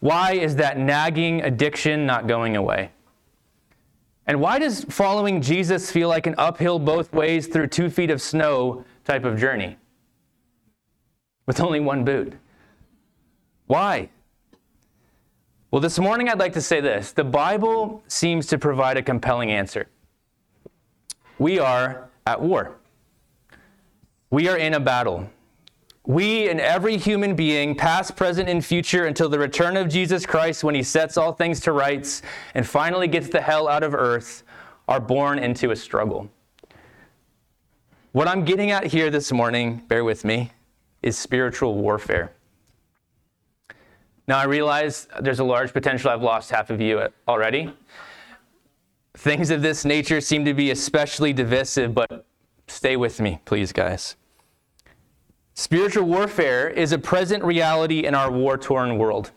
Why is that nagging addiction not going away? And why does following Jesus feel like an uphill both ways through two feet of snow type of journey with only one boot? Why? Well, this morning I'd like to say this the Bible seems to provide a compelling answer. We are at war, we are in a battle. We and every human being, past, present, and future, until the return of Jesus Christ when he sets all things to rights and finally gets the hell out of earth, are born into a struggle. What I'm getting at here this morning, bear with me, is spiritual warfare. Now, I realize there's a large potential I've lost half of you already. Things of this nature seem to be especially divisive, but stay with me, please, guys. Spiritual warfare is a present reality in our war torn world.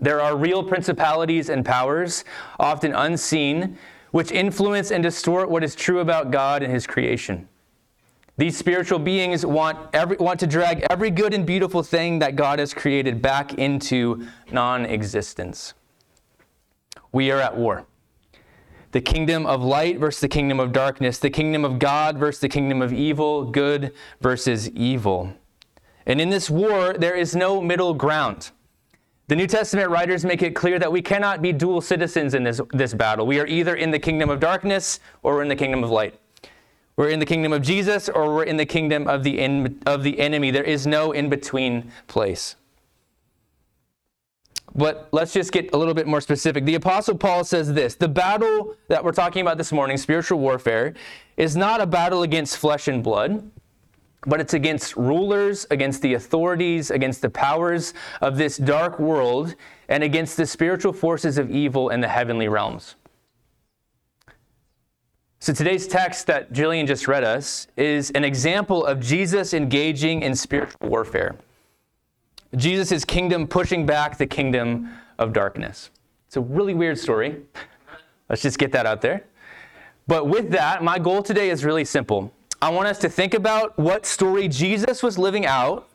There are real principalities and powers, often unseen, which influence and distort what is true about God and His creation. These spiritual beings want, every, want to drag every good and beautiful thing that God has created back into non existence. We are at war. The kingdom of light versus the kingdom of darkness, the kingdom of God versus the kingdom of evil, good versus evil. And in this war, there is no middle ground. The New Testament writers make it clear that we cannot be dual citizens in this, this battle. We are either in the kingdom of darkness or we're in the kingdom of light. We're in the kingdom of Jesus or we're in the kingdom of the, in, of the enemy. There is no in between place. But let's just get a little bit more specific. The Apostle Paul says this The battle that we're talking about this morning, spiritual warfare, is not a battle against flesh and blood but it's against rulers, against the authorities, against the powers of this dark world, and against the spiritual forces of evil in the heavenly realms. So today's text that Jillian just read us is an example of Jesus engaging in spiritual warfare. Jesus' kingdom pushing back the kingdom of darkness. It's a really weird story. Let's just get that out there. But with that, my goal today is really simple. I want us to think about what story Jesus was living out,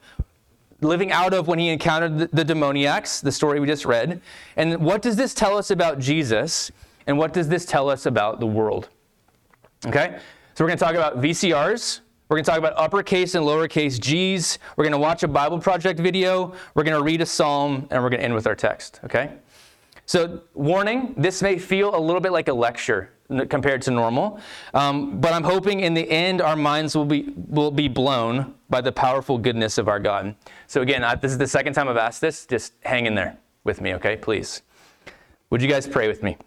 living out of when he encountered the, the demoniacs, the story we just read. And what does this tell us about Jesus? And what does this tell us about the world? Okay? So we're going to talk about VCRs. We're going to talk about uppercase and lowercase g's. We're going to watch a Bible Project video. We're going to read a psalm, and we're going to end with our text. Okay? So, warning this may feel a little bit like a lecture compared to normal. Um, but I'm hoping in the end our minds will be will be blown by the powerful goodness of our God. So again, I, this is the second time I've asked this. Just hang in there with me, okay? Please. Would you guys pray with me?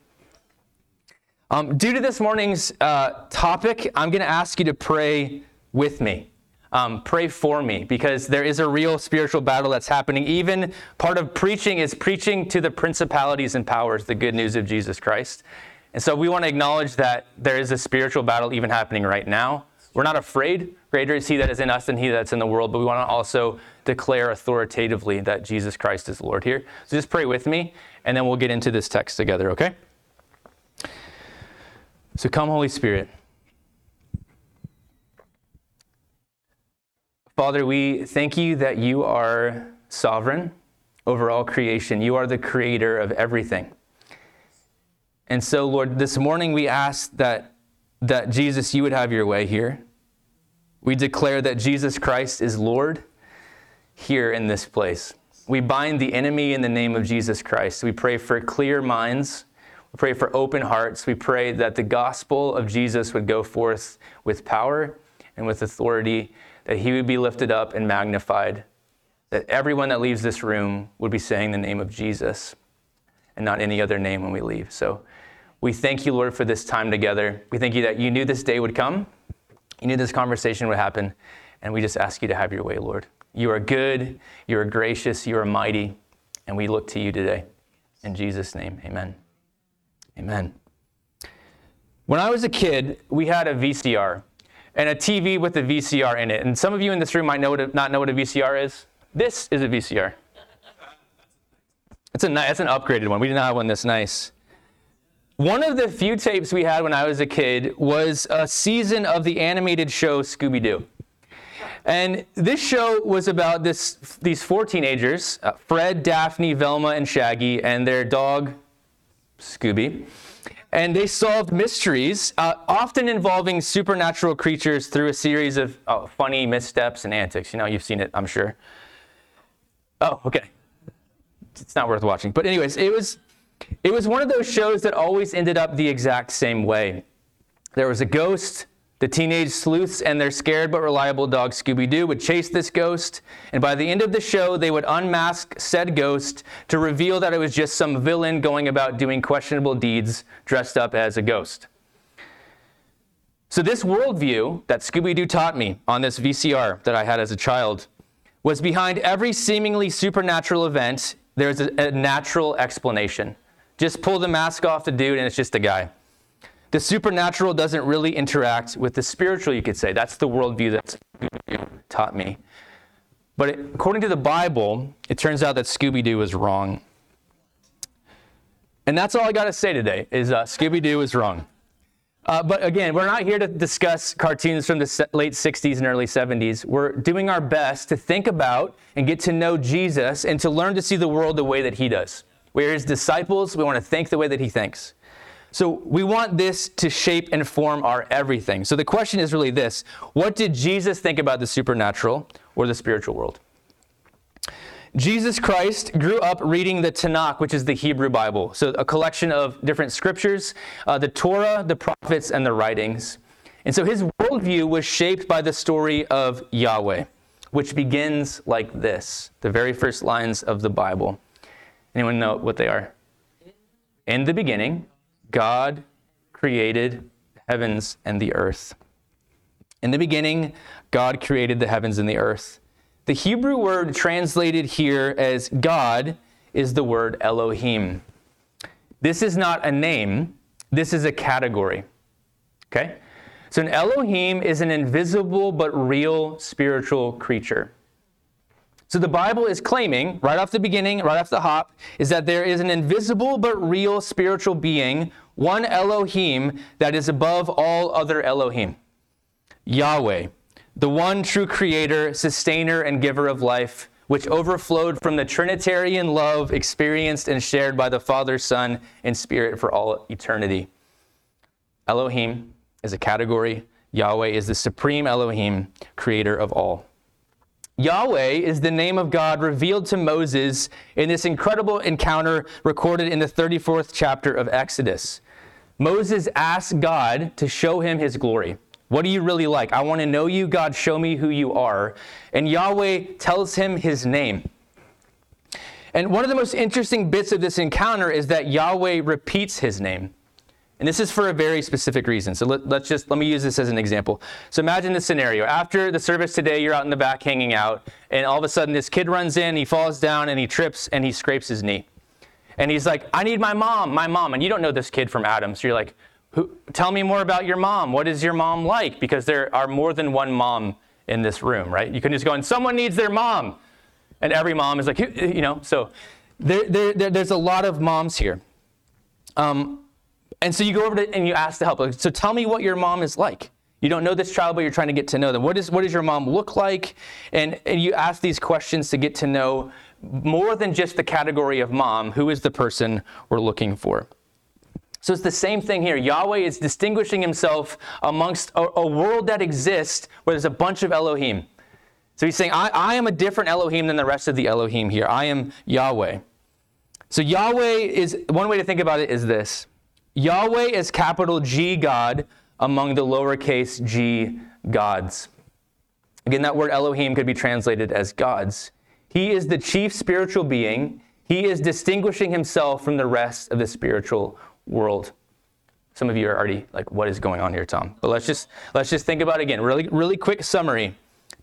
Um, due to this morning's uh, topic, I'm going to ask you to pray with me. Um, pray for me because there is a real spiritual battle that's happening. Even part of preaching is preaching to the principalities and powers the good news of Jesus Christ. And so we want to acknowledge that there is a spiritual battle even happening right now. We're not afraid. Greater is He that is in us than He that's in the world. But we want to also declare authoritatively that Jesus Christ is Lord here. So just pray with me, and then we'll get into this text together, okay? So come, Holy Spirit. Father, we thank you that you are sovereign over all creation. You are the creator of everything. And so, Lord, this morning we ask that, that Jesus, you would have your way here. We declare that Jesus Christ is Lord here in this place. We bind the enemy in the name of Jesus Christ. We pray for clear minds. We pray for open hearts. We pray that the gospel of Jesus would go forth with power and with authority, that he would be lifted up and magnified, that everyone that leaves this room would be saying the name of Jesus and not any other name when we leave. So we thank you, Lord, for this time together. We thank you that you knew this day would come, you knew this conversation would happen, and we just ask you to have your way, Lord. You are good, you are gracious, you are mighty, and we look to you today. In Jesus' name, amen. Amen. When I was a kid, we had a VCR and a TV with a VCR in it. And some of you in this room might know a, not know what a VCR is. This is a VCR. It's, a, it's an upgraded one. We did not have one this nice. One of the few tapes we had when I was a kid was a season of the animated show Scooby Doo. And this show was about this, these four teenagers uh, Fred, Daphne, Velma, and Shaggy, and their dog, Scooby. And they solved mysteries, uh, often involving supernatural creatures through a series of oh, funny missteps and antics. You know, you've seen it, I'm sure. Oh, okay. It's not worth watching. But, anyways, it was, it was one of those shows that always ended up the exact same way. There was a ghost the teenage sleuths and their scared but reliable dog Scooby Doo would chase this ghost, and by the end of the show, they would unmask said ghost to reveal that it was just some villain going about doing questionable deeds dressed up as a ghost. So, this worldview that Scooby Doo taught me on this VCR that I had as a child was behind every seemingly supernatural event, there's a, a natural explanation. Just pull the mask off the dude, and it's just a guy. The supernatural doesn't really interact with the spiritual, you could say. That's the worldview that taught me. But according to the Bible, it turns out that Scooby Doo is wrong. And that's all I got to say today is uh, Scooby Doo is wrong. Uh, but again, we're not here to discuss cartoons from the late 60s and early 70s. We're doing our best to think about and get to know Jesus and to learn to see the world the way that he does. We're his disciples. We want to think the way that he thinks. So we want this to shape and form our everything. So the question is really this What did Jesus think about the supernatural or the spiritual world? Jesus Christ grew up reading the Tanakh, which is the Hebrew Bible. So a collection of different scriptures, uh, the Torah, the prophets, and the writings. And so his worldview was shaped by the story of Yahweh, which begins like this the very first lines of the Bible. Anyone know what they are? In the beginning, God created heavens and the earth. In the beginning, God created the heavens and the earth. The Hebrew word translated here as God is the word Elohim. This is not a name, this is a category. Okay? So, an Elohim is an invisible but real spiritual creature. So the Bible is claiming, right off the beginning, right off the hop, is that there is an invisible but real spiritual being, one Elohim, that is above all other Elohim. Yahweh, the one true creator, sustainer, and giver of life, which overflowed from the Trinitarian love experienced and shared by the Father, Son, and Spirit for all eternity. Elohim is a category. Yahweh is the supreme Elohim, creator of all. Yahweh is the name of God revealed to Moses in this incredible encounter recorded in the 34th chapter of Exodus. Moses asked God to show him his glory. What do you really like? I want to know you. God, show me who you are. And Yahweh tells him his name. And one of the most interesting bits of this encounter is that Yahweh repeats his name. And this is for a very specific reason. So let, us just let me use this as an example. So imagine the scenario. After the service today, you're out in the back hanging out, and all of a sudden this kid runs in, he falls down, and he trips, and he scrapes his knee. And he's like, I need my mom, my mom. And you don't know this kid from Adam. So you're like, tell me more about your mom. What is your mom like? Because there are more than one mom in this room, right? You can just go and someone needs their mom. And every mom is like, you know, so there, there, there there's a lot of moms here. Um, and so you go over to, and you ask to help. So tell me what your mom is like. You don't know this child, but you're trying to get to know them. What, is, what does your mom look like? And, and you ask these questions to get to know more than just the category of mom. Who is the person we're looking for? So it's the same thing here. Yahweh is distinguishing himself amongst a, a world that exists where there's a bunch of Elohim. So he's saying, I, I am a different Elohim than the rest of the Elohim here. I am Yahweh. So Yahweh is, one way to think about it is this Yahweh is capital G God among the lowercase g gods. Again, that word Elohim could be translated as gods. He is the chief spiritual being. He is distinguishing himself from the rest of the spiritual world. Some of you are already like, what is going on here, Tom? But let's just let's just think about it again. Really, really quick summary.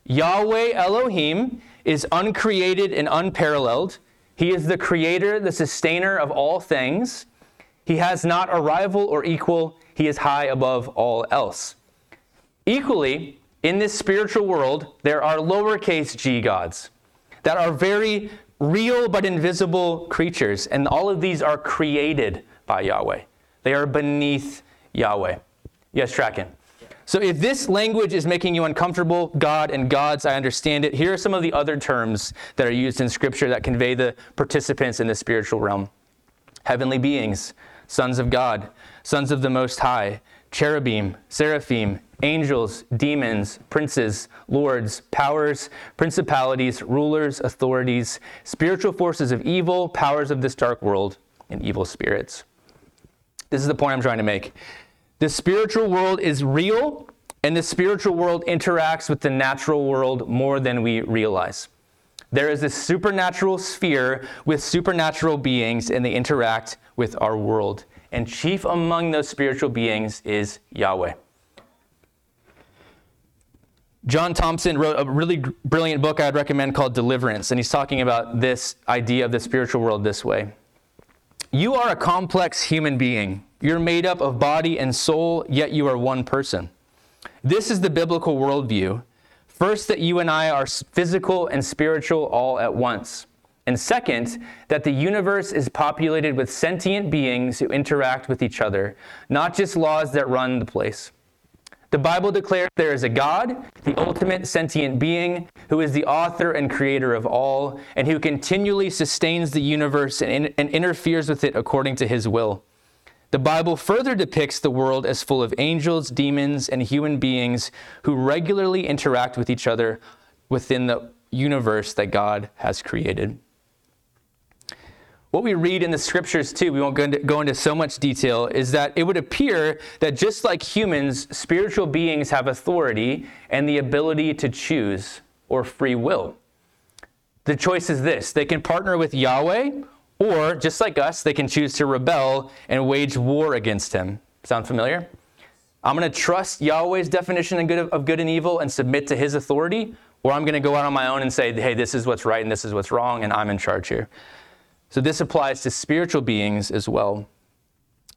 Yahweh Elohim is uncreated and unparalleled. He is the creator, the sustainer of all things. He has not a rival or equal, he is high above all else. Equally, in this spiritual world, there are lowercase g gods that are very real but invisible creatures, and all of these are created by Yahweh. They are beneath Yahweh. Yes, tracking. So if this language is making you uncomfortable, God and gods, I understand it. Here are some of the other terms that are used in Scripture that convey the participants in the spiritual realm heavenly beings, sons of God, sons of the Most High, cherubim, seraphim, angels, demons, princes, lords, powers, principalities, rulers, authorities, spiritual forces of evil, powers of this dark world, and evil spirits. This is the point I'm trying to make. The spiritual world is real, and the spiritual world interacts with the natural world more than we realize. There is this supernatural sphere with supernatural beings, and they interact with our world. And chief among those spiritual beings is Yahweh. John Thompson wrote a really brilliant book I'd recommend called Deliverance, and he's talking about this idea of the spiritual world this way. You are a complex human being. You're made up of body and soul, yet you are one person. This is the biblical worldview. First, that you and I are physical and spiritual all at once. And second, that the universe is populated with sentient beings who interact with each other, not just laws that run the place. The Bible declares there is a God, the ultimate sentient being, who is the author and creator of all, and who continually sustains the universe and, in, and, interferes with it according to his will. The Bible further depicts the world as full of angels, demons, and human beings who regularly interact with each other within the universe that God has created. What we read in the scriptures, too, we won't go into, go into, so much detail, is that it would appear that just like humans, spiritual beings have authority and the ability to choose or free will. The choice is this they can partner with Yahweh, or just like us, they can choose to rebel and wage war against him. Sound familiar? I'm going to trust Yahweh's definition of good, of good and evil and submit to his authority, or I'm going to go out on my own and say, hey, this is what's right and this is what's wrong, and I'm in charge here. So this applies to spiritual beings as well.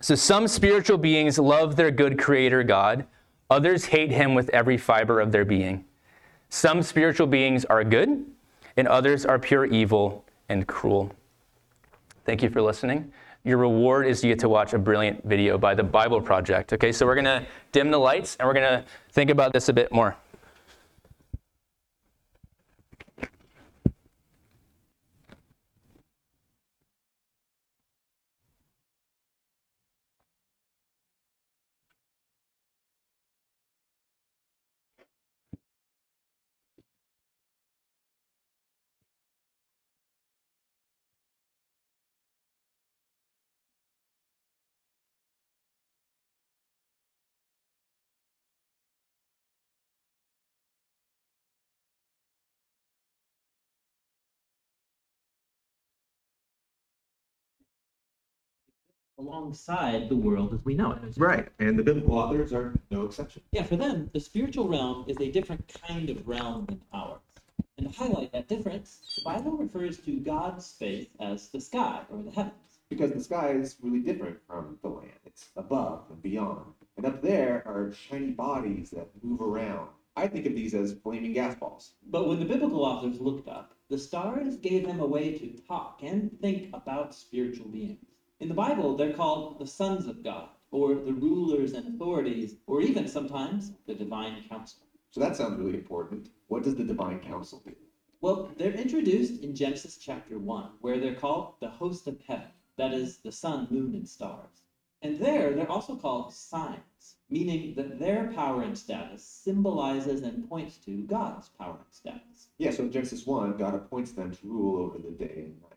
So some spiritual beings love their good creator God, others hate him with every fiber of their being. Some spiritual beings are good, and others are pure evil and cruel. Thank you for listening. Your reward is you get to watch a brilliant video by the Bible Project. Okay, so we're to dim the lights and we're to think about this a bit more. Alongside the world as we know it. Right, and the biblical authors are no exception. Yeah, for them, the spiritual realm is a different kind of realm than ours. And to highlight that difference, the Bible refers to God's space as the sky or the heavens. Because the sky is really different from the land. It's above and beyond. And up there are shiny bodies that move around. I think of these as flaming gas balls. But when the biblical authors looked up, the stars gave them a way to talk and think about spiritual beings. In the Bible, they're called the sons of God, or the rulers and authorities, or even sometimes the divine council. So that sounds really important. What does the divine council do? Well, they're introduced in Genesis chapter 1, where they're called the host of heaven, that is, the sun, moon, and stars. And there, they're also called signs, meaning that their power and status symbolizes and points to God's power and status. Yeah, so in Genesis 1, God appoints them to rule over the day and night.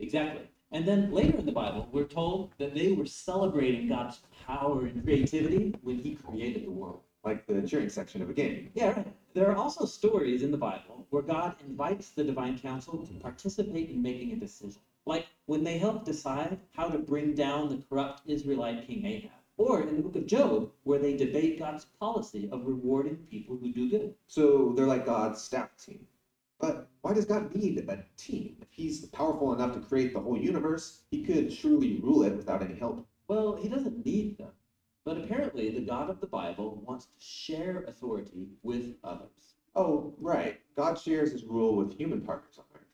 Exactly. And then later in the Bible, we're told that they were celebrating God's power and creativity when He created the world. Like the cheering section of a game. Yeah, right. There are also stories in the Bible where God invites the divine council to participate in making a decision. Like when they help decide how to bring down the corrupt Israelite king Ahab. Or in the book of Job, where they debate God's policy of rewarding people who do good. So they're like God's staff team. But why does God need a team? If he's powerful enough to create the whole universe, he could surely rule it without any help. Well, he doesn't need them. But apparently, the God of the Bible wants to share authority with others. Oh, right. God shares his rule with human partners on earth.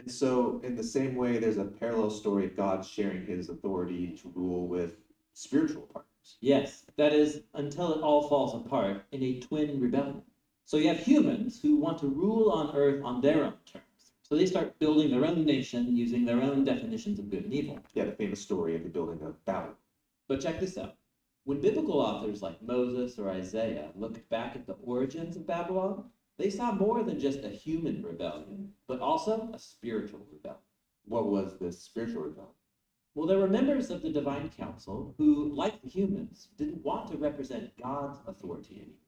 And so, in the same way, there's a parallel story of God sharing his authority to rule with spiritual partners. Yes, that is, until it all falls apart in a twin rebellion. So you have humans who want to rule on earth on their own terms. So they start building their own nation using their own definitions of good and evil. Yeah, the famous story of the building of Babylon. But check this out. When biblical authors like Moses or Isaiah looked back at the origins of Babylon, they saw more than just a human rebellion, but also a spiritual rebellion. What was this spiritual rebellion? Well, there were members of the divine council who, like the humans, didn't want to represent God's authority anymore.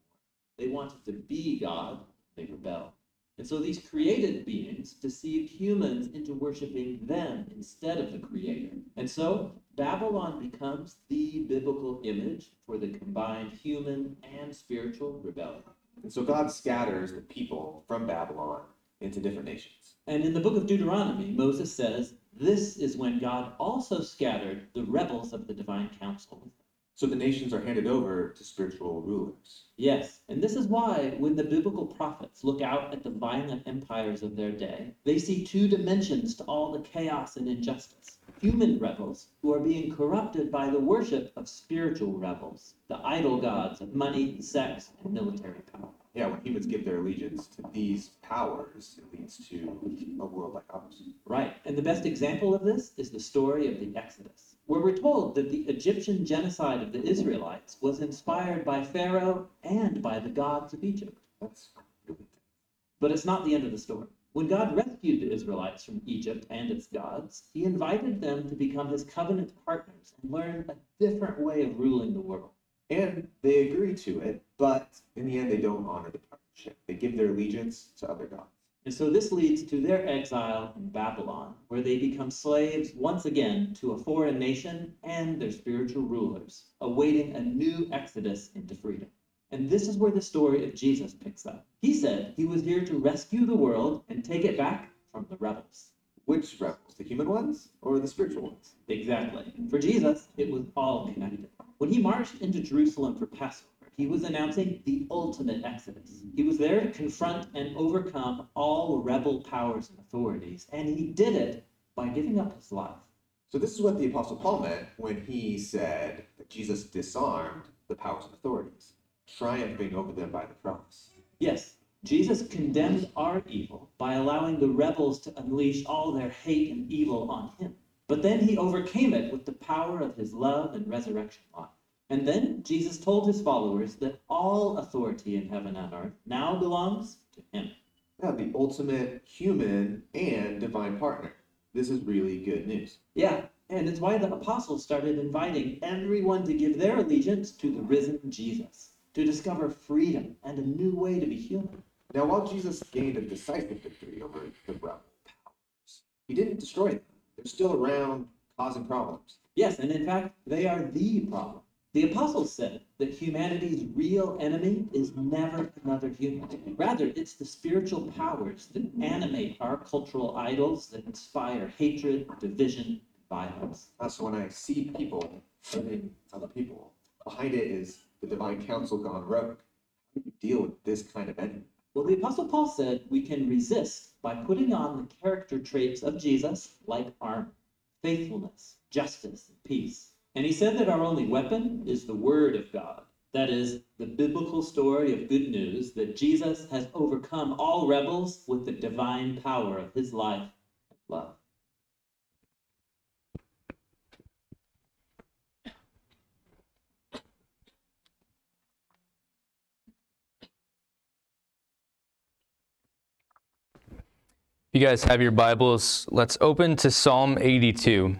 They wanted to be God, they rebelled. And so these created beings deceived humans into worshiping them instead of the Creator. And so Babylon becomes the biblical image for the combined human and spiritual rebellion. And so God scatters the people from Babylon into different nations. And in the book of Deuteronomy, Moses says, This is when God also scattered the rebels of the divine council. So the nations are handed over to spiritual rulers. Yes, and this is why when the biblical prophets look out at the violent empires of their day, they see two dimensions to all the chaos and injustice. Human rebels who are being corrupted by the worship of spiritual rebels, the idol gods of money, sex, and military power. Yeah, when humans give their allegiance to these powers, it leads to a world like ours. Right, and the best example of this is the story of the Exodus, where we're told that the Egyptian genocide of the Israelites was inspired by Pharaoh and by the gods of Egypt. That's But it's not the end of the story. When God rescued the Israelites from Egypt and its gods, he invited them to become his covenant partners and learn a different way of ruling the world. And they agree to it, but in the end, they don't honor the partnership. They give their allegiance to other gods. And so this leads to their exile in Babylon, where they become slaves once again to a foreign nation and their spiritual rulers, awaiting a new exodus into freedom. And this is where the story of Jesus picks up. He said he was here to rescue the world and take it back from the rebels. Which rebels? The human ones or the spiritual ones? Exactly. For Jesus, it was all connected. When he marched into Jerusalem for Passover, he was announcing the ultimate exodus. He was there to confront and overcome all rebel powers and authorities, and he did it by giving up his life. So this is what the Apostle Paul meant when he said that Jesus disarmed the powers and authorities, triumphing over them by the cross. Yes, Jesus condemned our evil by allowing the rebels to unleash all their hate and evil on him. But then he overcame it with the power of his love and resurrection life. And then Jesus told his followers that all authority in heaven and earth now belongs to him. Now, the ultimate human and divine partner. This is really good news. Yeah, and it's why the apostles started inviting everyone to give their allegiance to the risen Jesus, to discover freedom and a new way to be human. Now, while Jesus gained a decisive victory over the rebel powers, he didn't destroy them. They're still around causing problems. Yes, and in fact, they are the problem. The apostles said that humanity's real enemy is never another human. Rather, it's the spiritual powers that animate our cultural idols that inspire hatred, division, violence. So when I see people hurting other people, behind it is the divine council gone rogue. How do you deal with this kind of enemy? Well, the Apostle Paul said we can resist by putting on the character traits of Jesus, like armor, faithfulness, justice, and peace. And he said that our only weapon is the Word of God. That is, the biblical story of good news that Jesus has overcome all rebels with the divine power of his life and love. You guys have your Bibles, let's open to Psalm 82.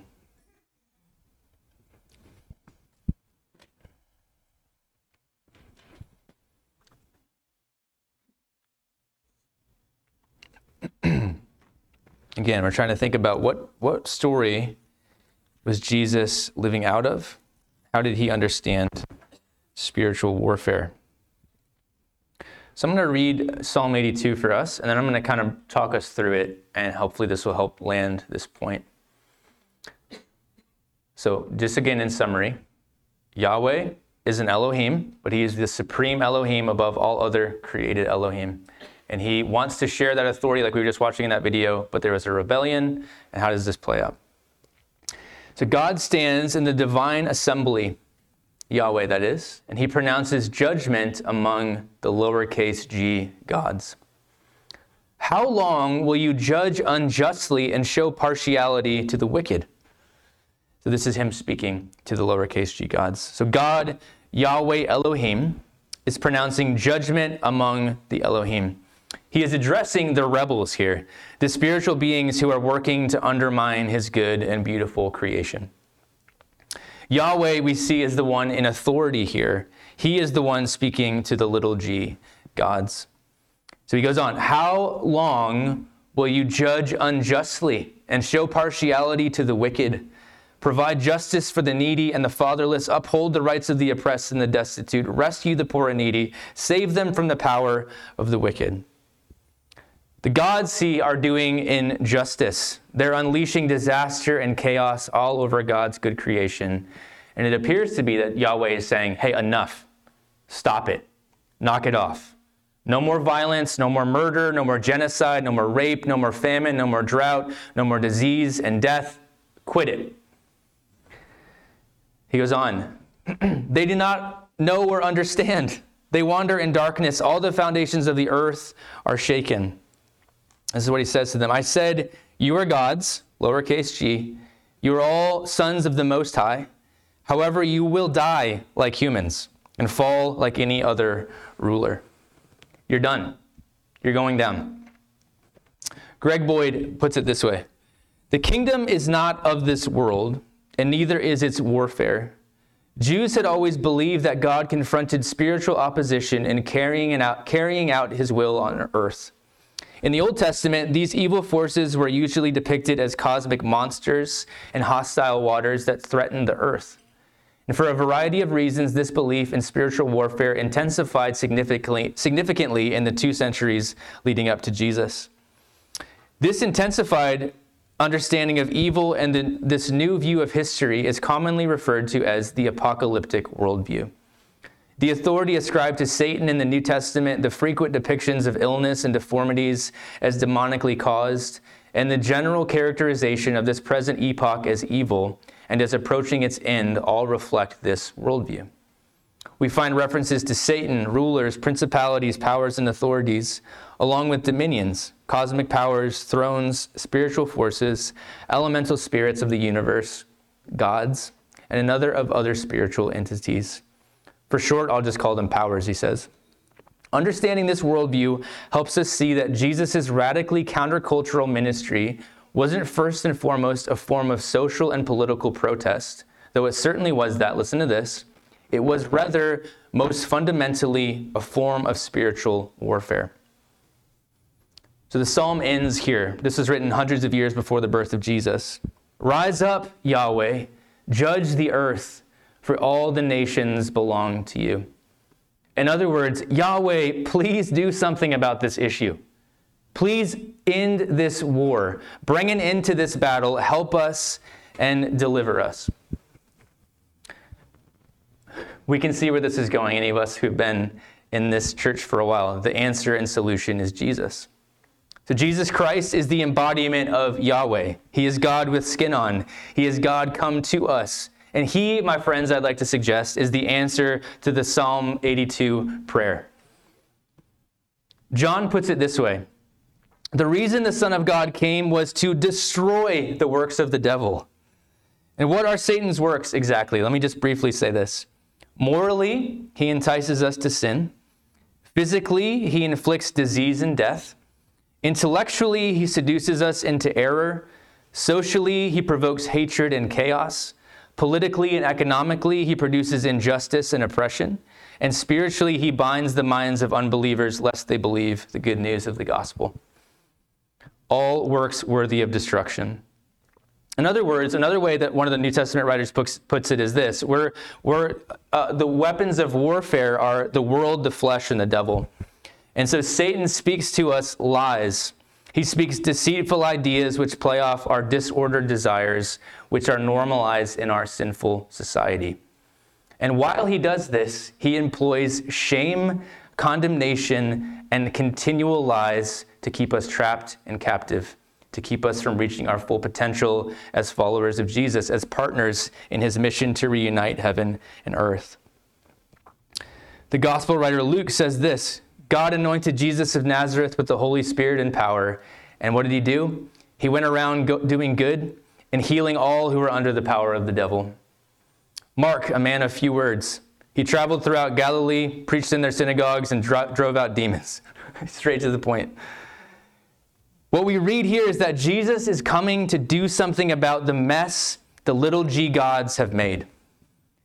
Again, we're trying to think about what, what story was Jesus living out of? How did he understand spiritual warfare? So I'm going to read Psalm 82 for us, and then I'm going to kind of talk us through it, and hopefully this will help land this point. So, just again in summary, Yahweh is an Elohim, but he is the supreme Elohim above all other created Elohim. And he wants to share that authority like we were just watching in that video, but there was a rebellion, and how does this play out? So, God stands in the divine assembly Yahweh that is, and he pronounces judgment among the lowercase g gods. How long will you judge unjustly and show partiality to the wicked? So, this is him speaking to the lowercase g gods. So, God, Yahweh Elohim, is pronouncing judgment among the Elohim. He is addressing the rebels here, the spiritual beings who are working to undermine his good and beautiful creation. Yahweh, we see, is the one in authority here. He is the one speaking to the little g gods. So he goes on, How long will you judge unjustly and show partiality to the wicked? Provide justice for the needy and the fatherless, uphold the rights of the oppressed and the destitute, rescue the poor and needy, save them from the power of the wicked. The gods, see, are doing injustice. They're unleashing disaster and chaos all over God's good creation. And it appears to be that Yahweh is saying, hey, enough. Stop it. Knock it off. No more violence, no more murder, no more genocide, no more rape, no more famine, no more drought, no more disease and death. Quit it. He goes on. they do not know or understand. They wander in darkness. All the foundations of the earth are shaken. This is what he says to them I said, You are gods, lowercase g. You are all sons of the Most High. However, you will die like humans and fall like any other ruler. You're done. You're going down. Greg Boyd puts it this way The kingdom is not of this world, and neither is its warfare. Jews had always believed that God confronted spiritual opposition in carrying out, carrying out his will on earth. In the Old Testament, these evil forces were usually depicted as cosmic monsters and hostile waters that threatened the earth. And for a variety of reasons, this belief in spiritual warfare intensified significantly, significantly in the two centuries leading up to Jesus. This intensified understanding of evil and the, this new view of history is commonly referred to as the apocalyptic worldview. The authority ascribed to Satan in the New Testament, the frequent depictions of illness and deformities as demonically caused, and the general characterization of this present epoch as evil and as approaching its end all reflect this worldview. We find references to Satan, rulers, principalities, powers, and authorities, along with dominions, cosmic powers, thrones, spiritual forces, elemental spirits of the universe, gods, and another of other spiritual entities. For short, I'll just call them powers, he says. Understanding this worldview helps us see that Jesus' radically countercultural ministry wasn't first and foremost a form of social and political protest, though it certainly was that. Listen to this. It was rather, most fundamentally, a form of spiritual warfare. So the psalm ends here. This was written hundreds of years before the birth of Jesus. Rise up, Yahweh, judge the earth for all the nations belong to you. In other words, Yahweh, please do something about this issue. Please end this war. Bring an end to this battle. Help us and deliver us. We can see where this is going, any of us who've been in this church for a while. The answer and solution is Jesus. So, Jesus Christ is the embodiment of Yahweh. He is God with skin on, He is God come to us. And he, my friends, I'd like to suggest, is the answer to the Psalm 82 prayer. John puts it this way The reason the Son of God came was to destroy the works of the devil. And what are Satan's works exactly? Let me just briefly say this. Morally, he entices us to sin. Physically, he inflicts disease and death. Intellectually, he seduces us into error. Socially, he provokes hatred and chaos. Politically and economically, he produces injustice and oppression. And spiritually, he binds the minds of unbelievers lest they believe the good news of the gospel. All works worthy of destruction. In other words, another way that one of the New Testament writers puts, it is this we're, we're, uh, the weapons of warfare are the world, the flesh, and the devil. And so Satan speaks to us lies he speaks deceitful ideas which play off our disordered desires, which are normalized in our sinful society. And while he does this, he employs shame, condemnation, and continual lies to keep us trapped and captive to keep us from reaching our full potential as followers of Jesus, as partners in his mission to reunite heaven and earth. The gospel writer Luke says this God anointed Jesus of Nazareth with the Holy Spirit and power. And what did he do? He went around go- doing good and healing all who were under the power of the devil. Mark, a man of few words, he traveled throughout Galilee, preached in their synagogues, and dro- drove out demons. Straight to the point. What we read here is that Jesus is coming to do something about the mess the little g gods have made.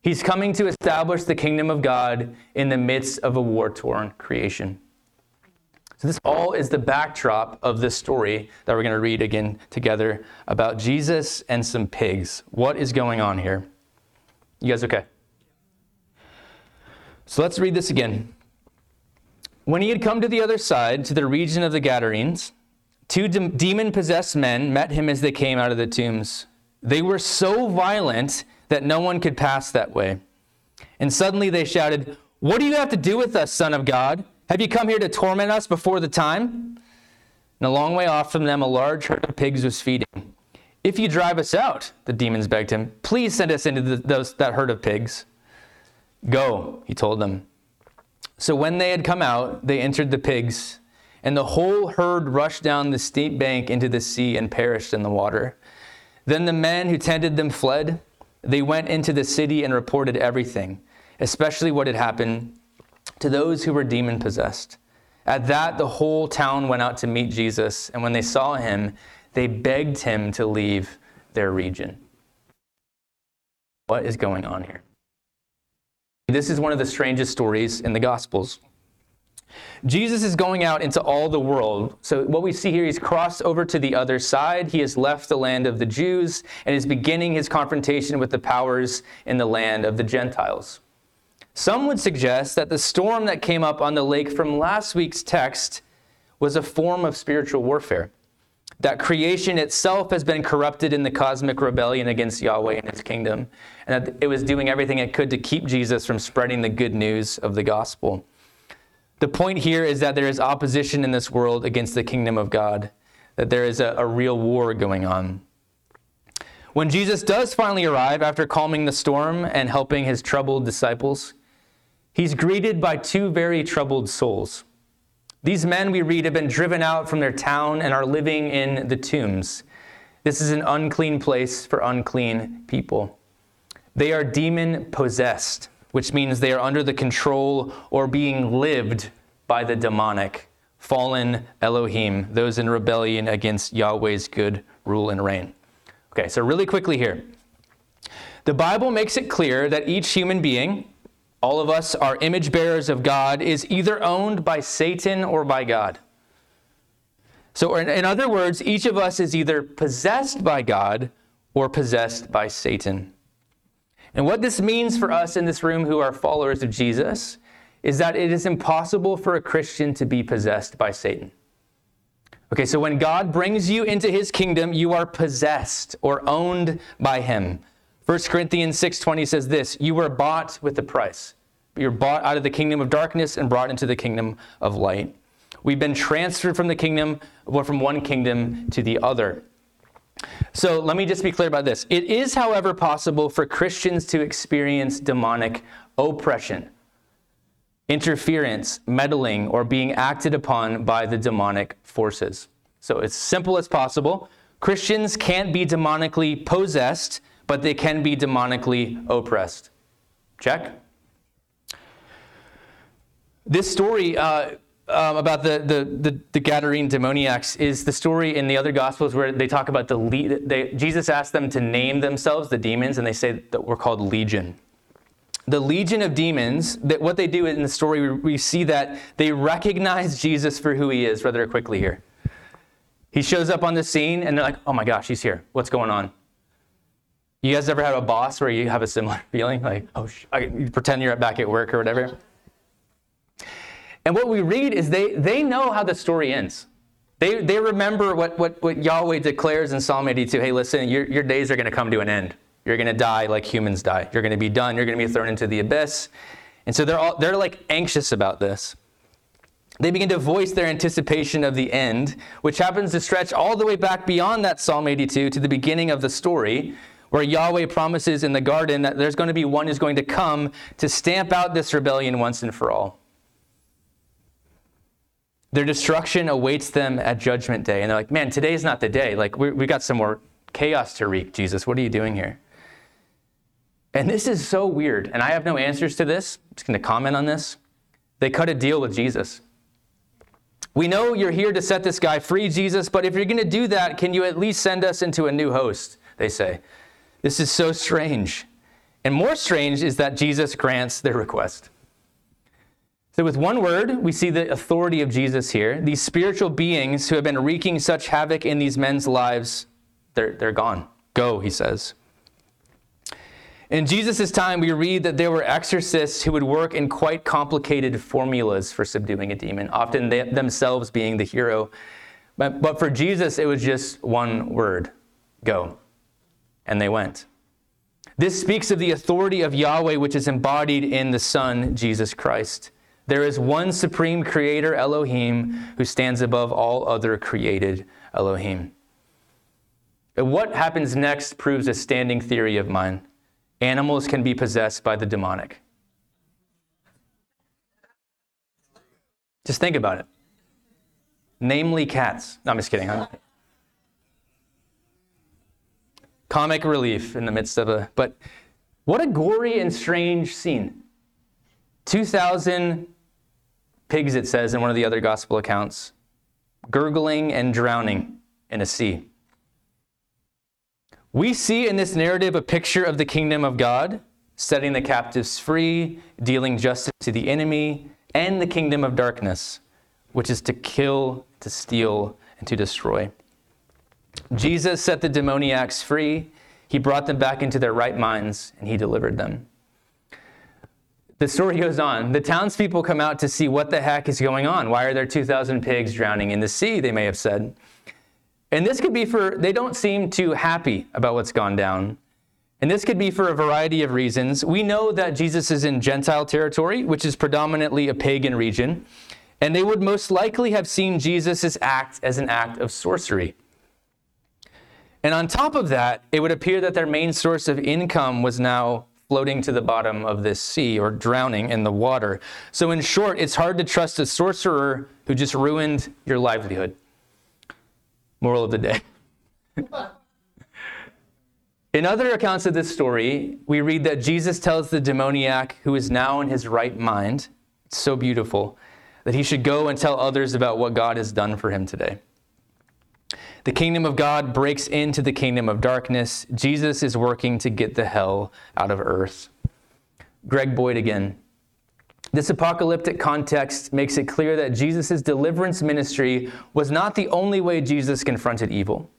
He's coming to establish the kingdom of God in the midst of a war torn creation. So, this all is the backdrop of this story that we're going to read again together about Jesus and some pigs. What is going on here? You guys okay? So, let's read this again. When he had come to the other side, to the region of the Gadarenes, two de- demon possessed men met him as they came out of the tombs. They were so violent that no one could pass that way. And suddenly they shouted, What do you have to do with us, Son of God? Have you come here to torment us before the time? And a long way off from them, a large herd of pigs was feeding. If you drive us out, the demons begged him, please send us into the, those, that herd of pigs. Go, he told them. So when they had come out, they entered the pigs, and the whole herd rushed down the steep bank into the sea and perished in the water. Then the men who tended them fled. They went into the city and reported everything, especially what had happened to those who were demon possessed. At that, the whole town went out to meet Jesus, and when they saw him, they begged him to leave their region. What is going on here? This is one of the strangest stories in the Gospels. Jesus is going out into all the world. So, what we see here, he's crossed over to the other side. He has left the land of the Jews and is beginning his confrontation with the powers in the land of the Gentiles. Some would suggest that the storm that came up on the lake from last week's text was a form of spiritual warfare. That creation itself has been corrupted in the cosmic rebellion against Yahweh and his kingdom, and that it was doing everything it could to keep Jesus from spreading the good news of the gospel. The point here is that there is opposition in this world against the kingdom of God, that there is a, a real war going on. When Jesus does finally arrive after calming the storm and helping his troubled disciples, he's greeted by two very troubled souls. These men, we read, have been driven out from their town and are living in the tombs. This is an unclean place for unclean people. They are demon possessed, which means they are under the control or being lived by the demonic, fallen Elohim, those in rebellion against Yahweh's good rule and reign. Okay, so really quickly here. The Bible makes it clear that each human being, all of us are image bearers of God, is either owned by Satan or by God. So, in, other words, each of us is either possessed by God or possessed by Satan. And what this means for us in this room who are followers of Jesus is that it is impossible for a Christian to be possessed by Satan. Okay, so when God brings you into his kingdom, you are possessed or owned by him. 1 Corinthians 6:20 says this, you were bought with a price. You're bought out of the kingdom of darkness and brought into the kingdom of light. We've been transferred from the kingdom, or from one kingdom to the other. So let me just be clear about this. It is, however, possible for Christians to experience demonic oppression, interference, meddling, or being acted upon by the demonic forces. So it's simple as possible. Christians can't be demonically possessed, but they can be demonically oppressed. Check. This story uh, um, about the, the, the, the, Gadarene demoniacs is the story in the other Gospels where they talk about the, le- they, Jesus asked them to name themselves, the demons, and they say that we're called legion. The legion of demons, that what they do in the story, we, we see that they recognize Jesus for who he is rather quickly here. He shows up on the scene and they're like, oh my gosh, he's here. What's going on? You guys ever have a boss where you have a similar feeling? Like, oh, sh- you pretend you're back at work or whatever? And what we read is they, they know how the story ends. They, they remember what, what, what Yahweh declares in Psalm 82 hey, listen, your, your days are going to come to an end. You're going to die like humans die. You're going to be done. You're going to be thrown into the abyss. And so they're, all, they're like anxious about this. they begin to voice their anticipation of the end, which happens to stretch all the way back beyond that Psalm 82 to the beginning of the story, where Yahweh promises in the garden that there's going to be one who's going to come to stamp out this rebellion once and for all. Their destruction awaits them at Judgment Day. And they're like, man, today's not the day. Like, we, we got some more chaos to wreak, Jesus. What are you doing here? And this is so weird. And I have no answers to this. I'm just going to comment on this. They cut a deal with Jesus. We know you're here to set this guy free, Jesus, but if you're going to do that, can you at least send us into a new host? They say. This is so strange. And more strange is that Jesus grants their request. So, with one word, we see the authority of Jesus here. These spiritual beings who have been wreaking such havoc in these men's lives, they're, they're gone. Go, he says. In Jesus' time, we read that there were exorcists who would work in quite complicated formulas for subduing a demon, often they, themselves being the hero. But, but for Jesus, it was just one word go. And they went. This speaks of the authority of Yahweh, which is embodied in the Son, Jesus Christ. There is one supreme creator, Elohim, who stands above all other created Elohim. What happens next proves a standing theory of mine. Animals can be possessed by the demonic. Just think about it. Namely, cats. No, I'm just kidding. Huh? Comic relief in the midst of a. But what a gory and strange scene. 2,000 pigs, it says in one of the other gospel accounts, gurgling and drowning in a sea. We see in this narrative a picture of the kingdom of God, setting the captives free, dealing justice to the enemy, and the kingdom of darkness, which is to kill, to steal, and to destroy. Jesus set the demoniacs free. He brought them back into their right minds, and he delivered them. The story goes on. The townspeople come out to see what the heck is going on. Why are there 2,000 pigs drowning in the sea, they may have said. And this could be for, they don't seem too happy about what's gone down. And this could be for a variety of reasons. We know that Jesus is in Gentile territory, which is predominantly a pagan region. And they would most likely have seen Jesus' act as an act of sorcery. And on top of that, it would appear that their main source of income was now floating to the bottom of this sea or drowning in the water. So, in short, it's hard to trust a sorcerer who just ruined your livelihood. Moral of the day. in other accounts of this story, we read that Jesus tells the demoniac who is now in his right mind, it's so beautiful, that he should go and tell others about what God has done for him today. The kingdom of God breaks into the kingdom of darkness. Jesus is working to get the hell out of earth. Greg Boyd again. This apocalyptic context makes it clear that Jesus' deliverance ministry was not the only way Jesus confronted evil.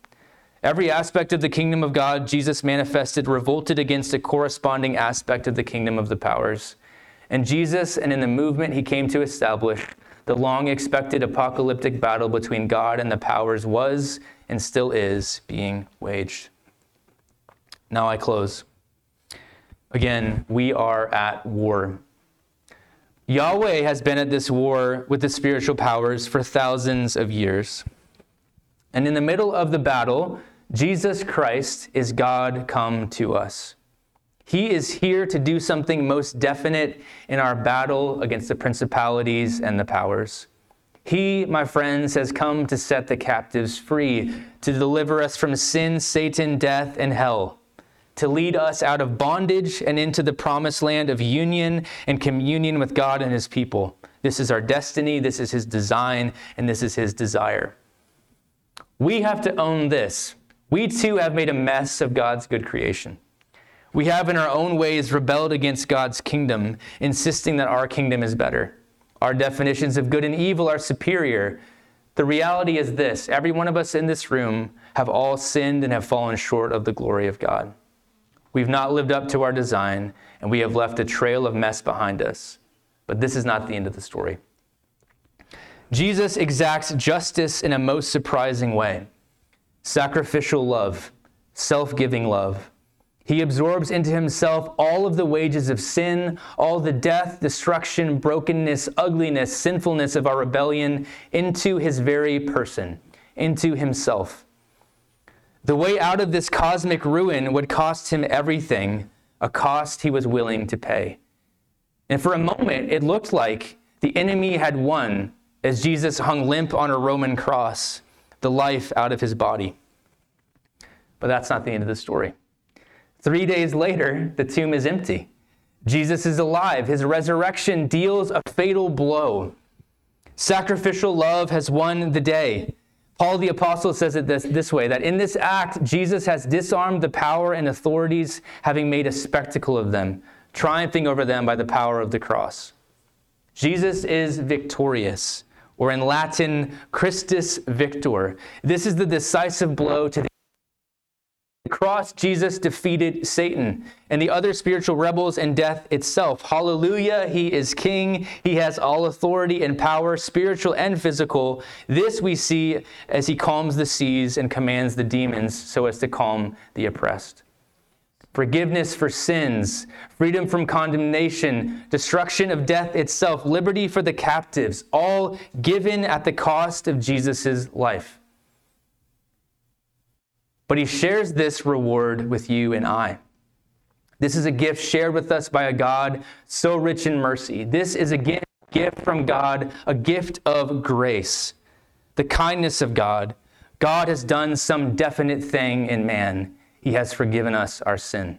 Every aspect of the kingdom of God Jesus manifested revolted against a corresponding aspect of the kingdom of the powers. And Jesus, and in the movement he came to establish, the long expected apocalyptic battle between God and the powers was and still is being waged. Now I close. Again, we are at war. Yahweh has been at this war with the spiritual powers for thousands of years. And in the middle of the battle, Jesus Christ is God come to us. He is here to do something most definite in our battle against the principalities and the powers. He, my friends, has come to set the captives free, to deliver us from sin, Satan, death, and hell, to lead us out of bondage and into the promised land of union and communion with God and His people. This is our destiny, this is His design, and this is His desire. We have to own this. We too have made a mess of God's good creation. We have, in our own ways, rebelled against God's kingdom, insisting that our kingdom is better. Our definitions of good and evil are superior. The reality is this every one of us in this room have all sinned and have fallen short of the glory of God. We've not lived up to our design, and we have left a trail of mess behind us. But this is not the end of the story. Jesus exacts justice in a most surprising way sacrificial love, self giving love. He absorbs into himself all of the wages of sin, all the death, destruction, brokenness, ugliness, sinfulness of our rebellion into his very person, into himself. The way out of this cosmic ruin would cost him everything, a cost he was willing to pay. And for a moment, it looked like the enemy had won as Jesus hung limp on a Roman cross, the life out of his body. But that's not the end of the story. Three days later, the tomb is empty. Jesus is alive. His resurrection deals a fatal blow. Sacrificial love has won the day. Paul the Apostle says it this, this way that in this act, Jesus has disarmed the power and authorities, having made a spectacle of them, triumphing over them by the power of the cross. Jesus is victorious, or in Latin, Christus Victor. This is the decisive blow to the the cross, Jesus defeated Satan and the other spiritual rebels and death itself. Hallelujah, he is king. He has all authority and power, spiritual and physical. This we see as he calms the seas and commands the demons so as to calm the oppressed. Forgiveness for sins, freedom from condemnation, destruction of death itself, liberty for the captives, all given at the cost of Jesus' life. But he shares this reward with you and I. This is a gift shared with us by a God so rich in mercy. This is a gift from God, a gift of grace, the kindness of God. God has done some definite thing in man, He has forgiven us our sin.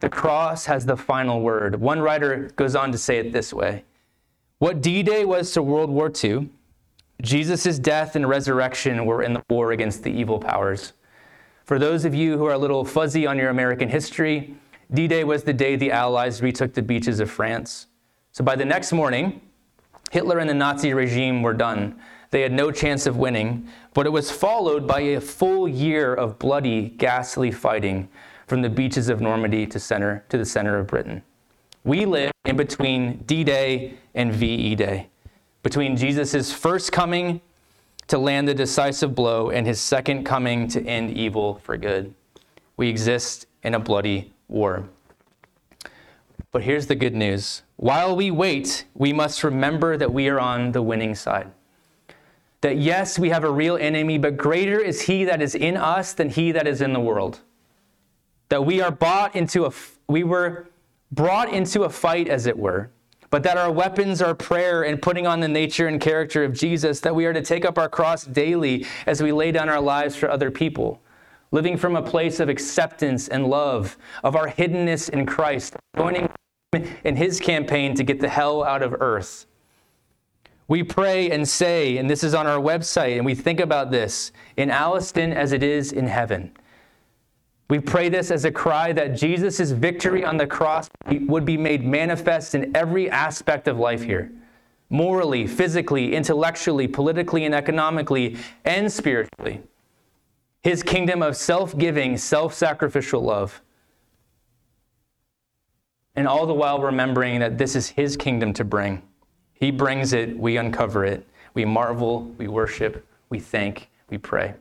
The cross has the final word. One writer goes on to say it this way What D Day was to World War II, Jesus' death and resurrection were in the war against the evil powers. For those of you who are a little fuzzy on your American history, D Day was the day the Allies retook the beaches of France. So by the next morning, Hitler and the Nazi regime were done. They had no chance of winning, but it was followed by a full year of bloody, ghastly fighting from the beaches of Normandy to, center, to the center of Britain. We live in between D Day and VE Day between Jesus' first coming to land the decisive blow and his second coming to end evil for good. We exist in a bloody war. But here's the good news while we wait, we must remember that we are on the winning side. That yes, we have a real enemy, but greater is he that is in us than he that is in the world. That we are bought into a, we were brought into a fight, as it were, but that our weapons are prayer and putting on the nature and character of Jesus, that we are to take up our cross daily as we lay down our lives for other people, living from a place of acceptance and love, of our hiddenness in Christ, joining in his campaign to get the hell out of earth. We pray and say, and this is on our website, and we think about this in Alliston as it is in heaven. We pray this as a cry that Jesus' victory on the cross would be made manifest in every aspect of life here morally, physically, intellectually, politically, and economically, and spiritually. His kingdom of self giving, self sacrificial love. And all the while remembering that this is His kingdom to bring. He brings it, we uncover it, we marvel, we worship, we thank, we pray.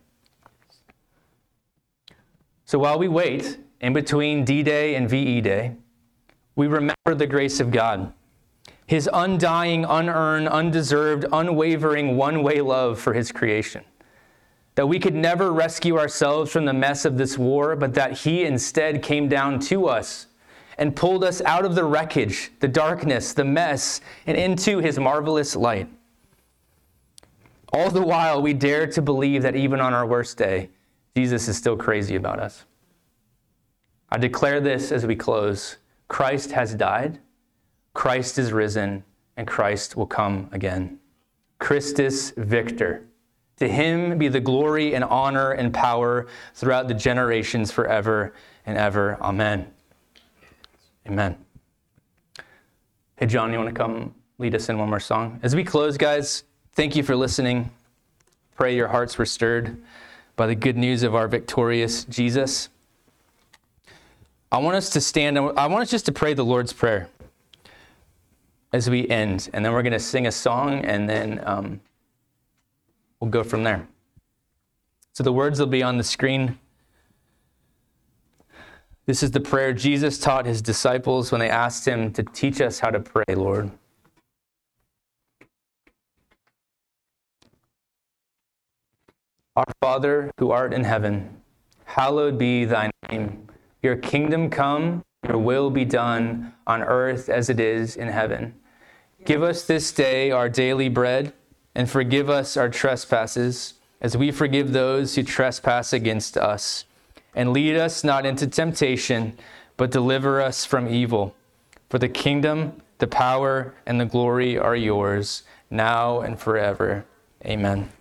So while we wait in between D Day and VE Day, we remember the grace of God, His undying, unearned, undeserved, unwavering, one way love for His creation. That we could never rescue ourselves from the mess of this war, but that He instead came down to us and pulled us out of the wreckage, the darkness, the mess, and into His marvelous light. All the while, we dare to believe that even on our worst day, Jesus is still crazy about us. I declare this as we close Christ has died, Christ is risen, and Christ will come again. Christus Victor. To him be the glory and honor and power throughout the generations forever and ever. Amen. Amen. Hey, John, you want to come lead us in one more song? As we close, guys, thank you for listening. Pray your hearts were stirred by the good news of our victorious Jesus. I want us to stand, I want us just to pray the Lord's Prayer as we end. And then we're going to sing a song and then um, we'll go from there. So the words will be on the screen. This is the prayer Jesus taught his disciples when they asked him to teach us how to pray, Lord. Our Father, who art in heaven, hallowed be thy name. Your kingdom come, your will be done on earth as it is in heaven. Give us this day our daily bread, and forgive us our trespasses, as we forgive those who trespass against us. And lead us not into temptation, but deliver us from evil. For the kingdom, the power, and the glory are yours, now and forever. Amen.